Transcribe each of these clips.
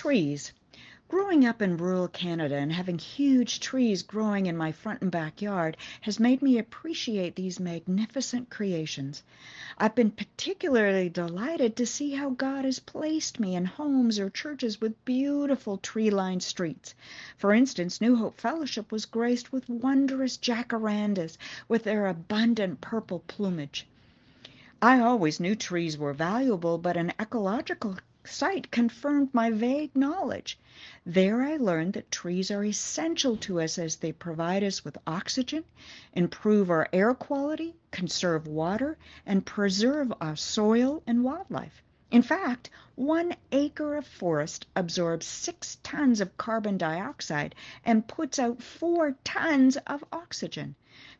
Trees. Growing up in rural Canada and having huge trees growing in my front and backyard has made me appreciate these magnificent creations. I've been particularly delighted to see how God has placed me in homes or churches with beautiful tree lined streets. For instance, New Hope Fellowship was graced with wondrous jacarandas with their abundant purple plumage. I always knew trees were valuable, but an ecological sight confirmed my vague knowledge. There I learned that trees are essential to us as they provide us with oxygen, improve our air quality, conserve water, and preserve our soil and wildlife. In fact, one acre of forest absorbs six tons of carbon dioxide and puts out four tons of oxygen.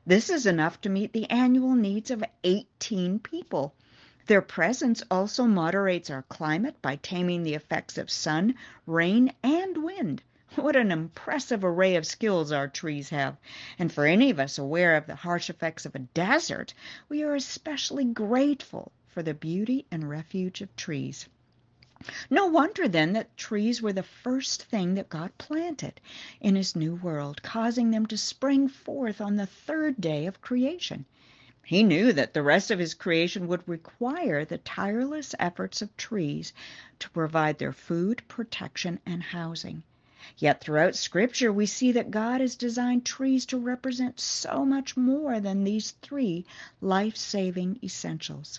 This is enough to meet the annual needs of 18 people. Their presence also moderates our climate by taming the effects of sun, rain, and wind. What an impressive array of skills our trees have. And for any of us aware of the harsh effects of a desert, we are especially grateful for the beauty and refuge of trees. No wonder then that trees were the first thing that God planted in his new world, causing them to spring forth on the third day of creation. He knew that the rest of his creation would require the tireless efforts of trees to provide their food, protection, and housing. Yet throughout Scripture, we see that God has designed trees to represent so much more than these three life saving essentials.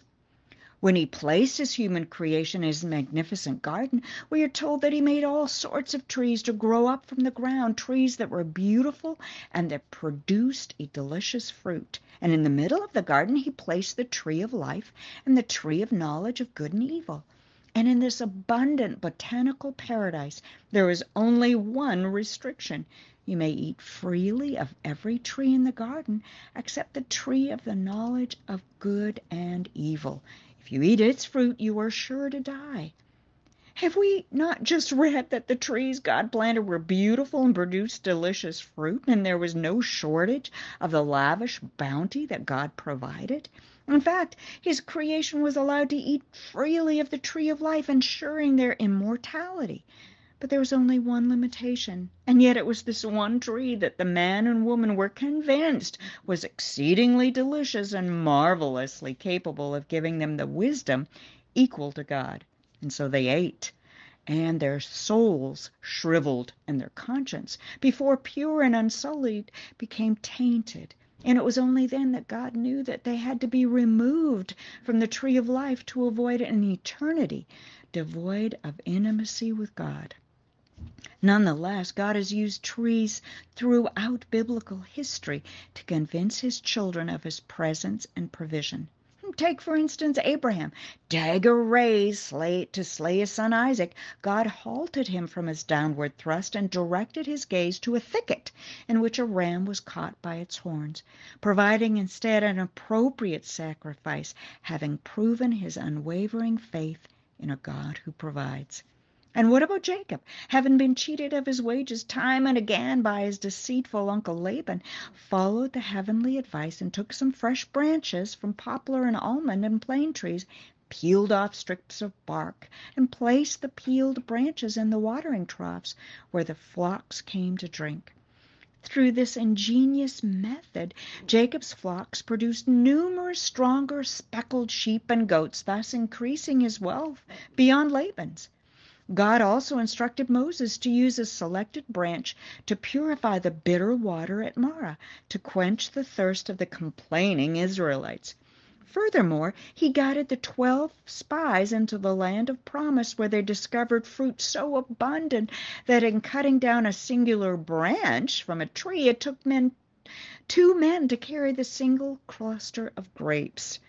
When he placed his human creation in his magnificent garden, we are told that he made all sorts of trees to grow up from the ground, trees that were beautiful and that produced a delicious fruit. And in the middle of the garden, he placed the tree of life and the tree of knowledge of good and evil. And in this abundant botanical paradise, there is only one restriction. You may eat freely of every tree in the garden except the tree of the knowledge of good and evil. If you eat its fruit, you are sure to die. Have we not just read that the trees God planted were beautiful and produced delicious fruit, and there was no shortage of the lavish bounty that God provided? In fact, His creation was allowed to eat freely of the tree of life, ensuring their immortality. But there was only one limitation, and yet it was this one tree that the man and woman were convinced was exceedingly delicious and marvelously capable of giving them the wisdom equal to God. And so they ate, and their souls shriveled, and their conscience, before pure and unsullied, became tainted. And it was only then that God knew that they had to be removed from the tree of life to avoid an eternity devoid of intimacy with God. Nonetheless, God has used trees throughout biblical history to convince his children of his presence and provision. Take, for instance, Abraham. Dagger raised slay, to slay his son Isaac, God halted him from his downward thrust and directed his gaze to a thicket in which a ram was caught by its horns, providing instead an appropriate sacrifice, having proven his unwavering faith in a God who provides. And what about Jacob? Having been cheated of his wages time and again by his deceitful uncle Laban, followed the heavenly advice and took some fresh branches from poplar and almond and plane trees, peeled off strips of bark, and placed the peeled branches in the watering troughs where the flocks came to drink. Through this ingenious method, Jacob's flocks produced numerous stronger speckled sheep and goats, thus increasing his wealth beyond Laban's. God also instructed Moses to use a selected branch to purify the bitter water at Marah, to quench the thirst of the complaining Israelites. Furthermore, he guided the twelve spies into the land of promise, where they discovered fruit so abundant that in cutting down a singular branch from a tree, it took men two men to carry the single cluster of grapes.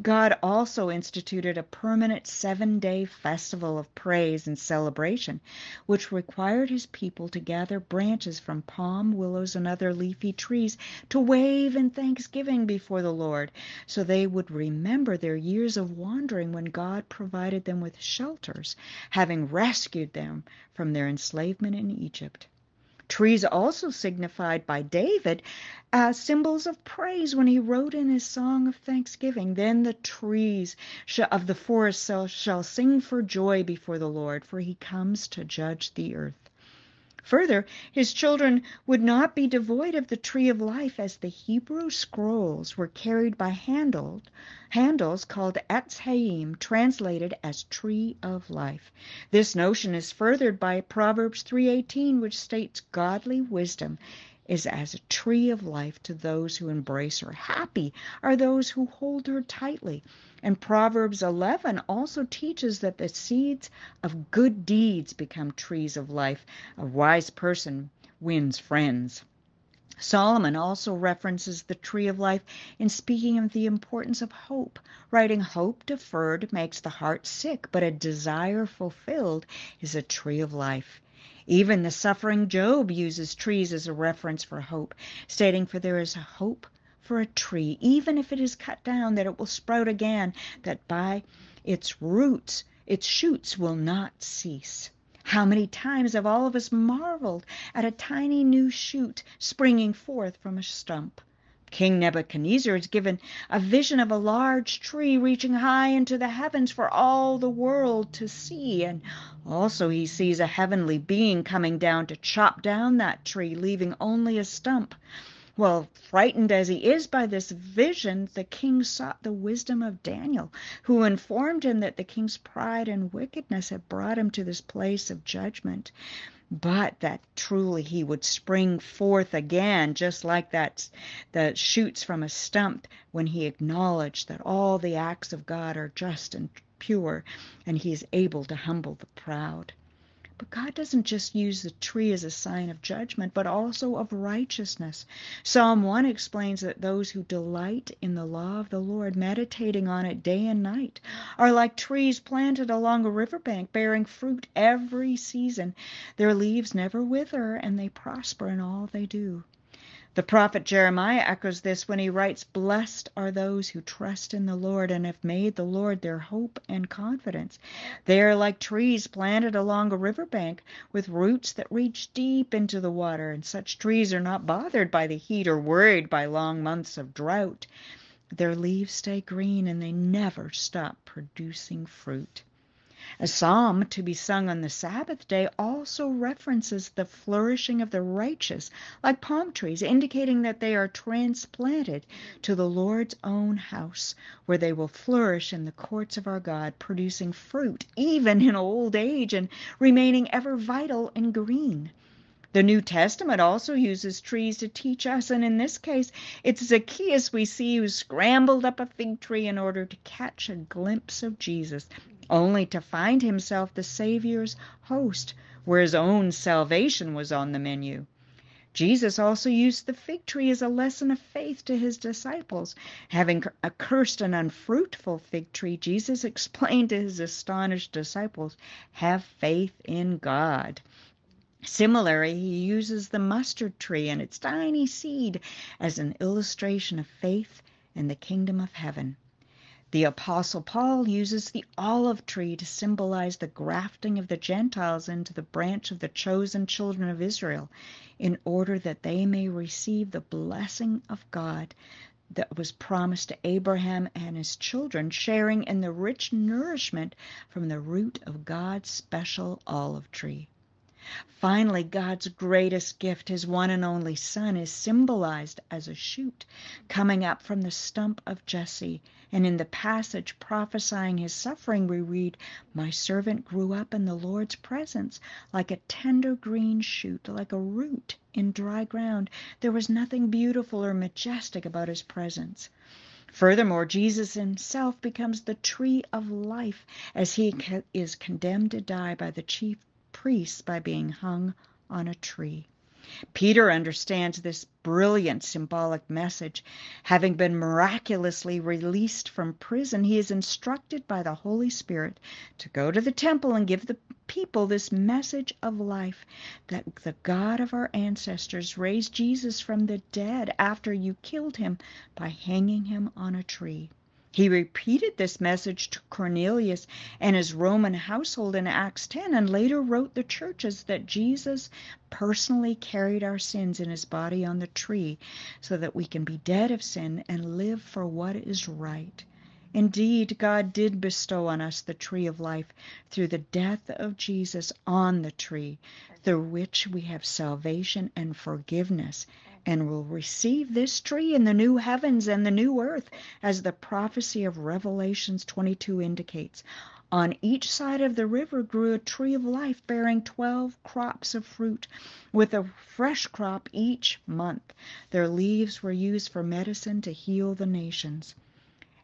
God also instituted a permanent seven day festival of praise and celebration, which required his people to gather branches from palm, willows, and other leafy trees to wave in thanksgiving before the Lord, so they would remember their years of wandering when God provided them with shelters, having rescued them from their enslavement in Egypt. Trees also signified by David as symbols of praise when he wrote in his song of thanksgiving. Then the trees of the forest shall sing for joy before the Lord, for he comes to judge the earth. Further, his children would not be devoid of the tree of life as the Hebrew scrolls were carried by handles called Etz Haim, translated as tree of life. This notion is furthered by Proverbs 3:18 which states godly wisdom is as a tree of life to those who embrace her. Happy are those who hold her tightly. And Proverbs 11 also teaches that the seeds of good deeds become trees of life. A wise person wins friends. Solomon also references the tree of life in speaking of the importance of hope, writing, Hope deferred makes the heart sick, but a desire fulfilled is a tree of life. Even the suffering Job uses trees as a reference for hope, stating, For there is a hope for a tree, even if it is cut down, that it will sprout again, that by its roots, its shoots will not cease. How many times have all of us marveled at a tiny new shoot springing forth from a stump? King Nebuchadnezzar is given a vision of a large tree reaching high into the heavens for all the world to see, and also he sees a heavenly being coming down to chop down that tree, leaving only a stump. Well, frightened as he is by this vision, the king sought the wisdom of Daniel, who informed him that the king's pride and wickedness had brought him to this place of judgment, but that truly he would spring forth again, just like that the shoots from a stump when he acknowledged that all the acts of God are just and pure, and he is able to humble the proud. But God doesn't just use the tree as a sign of judgment, but also of righteousness. Psalm 1 explains that those who delight in the law of the Lord, meditating on it day and night, are like trees planted along a riverbank, bearing fruit every season. Their leaves never wither, and they prosper in all they do. The prophet Jeremiah echoes this when he writes, Blessed are those who trust in the Lord and have made the Lord their hope and confidence. They are like trees planted along a river bank with roots that reach deep into the water, and such trees are not bothered by the heat or worried by long months of drought. Their leaves stay green and they never stop producing fruit. A psalm to be sung on the Sabbath day also references the flourishing of the righteous, like palm trees, indicating that they are transplanted to the Lord's own house, where they will flourish in the courts of our God, producing fruit even in old age and remaining ever vital and green. The New Testament also uses trees to teach us, and in this case, it's Zacchaeus we see who scrambled up a fig tree in order to catch a glimpse of Jesus only to find himself the Savior's host, where his own salvation was on the menu. Jesus also used the fig tree as a lesson of faith to his disciples. Having accursed an unfruitful fig tree, Jesus explained to his astonished disciples, Have faith in God. Similarly, he uses the mustard tree and its tiny seed as an illustration of faith in the kingdom of heaven. The Apostle Paul uses the olive tree to symbolize the grafting of the Gentiles into the branch of the chosen children of Israel in order that they may receive the blessing of God that was promised to Abraham and his children, sharing in the rich nourishment from the root of God's special olive tree. Finally, God's greatest gift, his one and only Son, is symbolized as a shoot coming up from the stump of Jesse and in the passage prophesying his suffering, we read, My servant grew up in the Lord's presence like a tender green shoot, like a root in dry ground. There was nothing beautiful or majestic about his presence. Furthermore, Jesus himself becomes the tree of life as he is condemned to die by the chief by being hung on a tree. Peter understands this brilliant symbolic message. Having been miraculously released from prison, he is instructed by the Holy Spirit to go to the temple and give the people this message of life that the God of our ancestors raised Jesus from the dead after you killed him by hanging him on a tree. He repeated this message to Cornelius and his Roman household in Acts 10 and later wrote the churches that Jesus personally carried our sins in his body on the tree so that we can be dead of sin and live for what is right. Indeed, God did bestow on us the tree of life through the death of Jesus on the tree, through which we have salvation and forgiveness and will receive this tree in the new heavens and the new earth, as the prophecy of Revelations 22 indicates. On each side of the river grew a tree of life bearing 12 crops of fruit, with a fresh crop each month. Their leaves were used for medicine to heal the nations.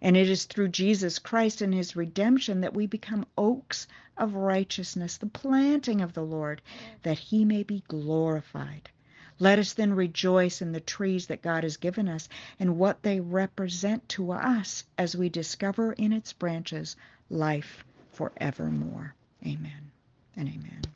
And it is through Jesus Christ and his redemption that we become oaks of righteousness, the planting of the Lord, that he may be glorified. Let us then rejoice in the trees that God has given us and what they represent to us as we discover in its branches life forevermore. Amen and amen.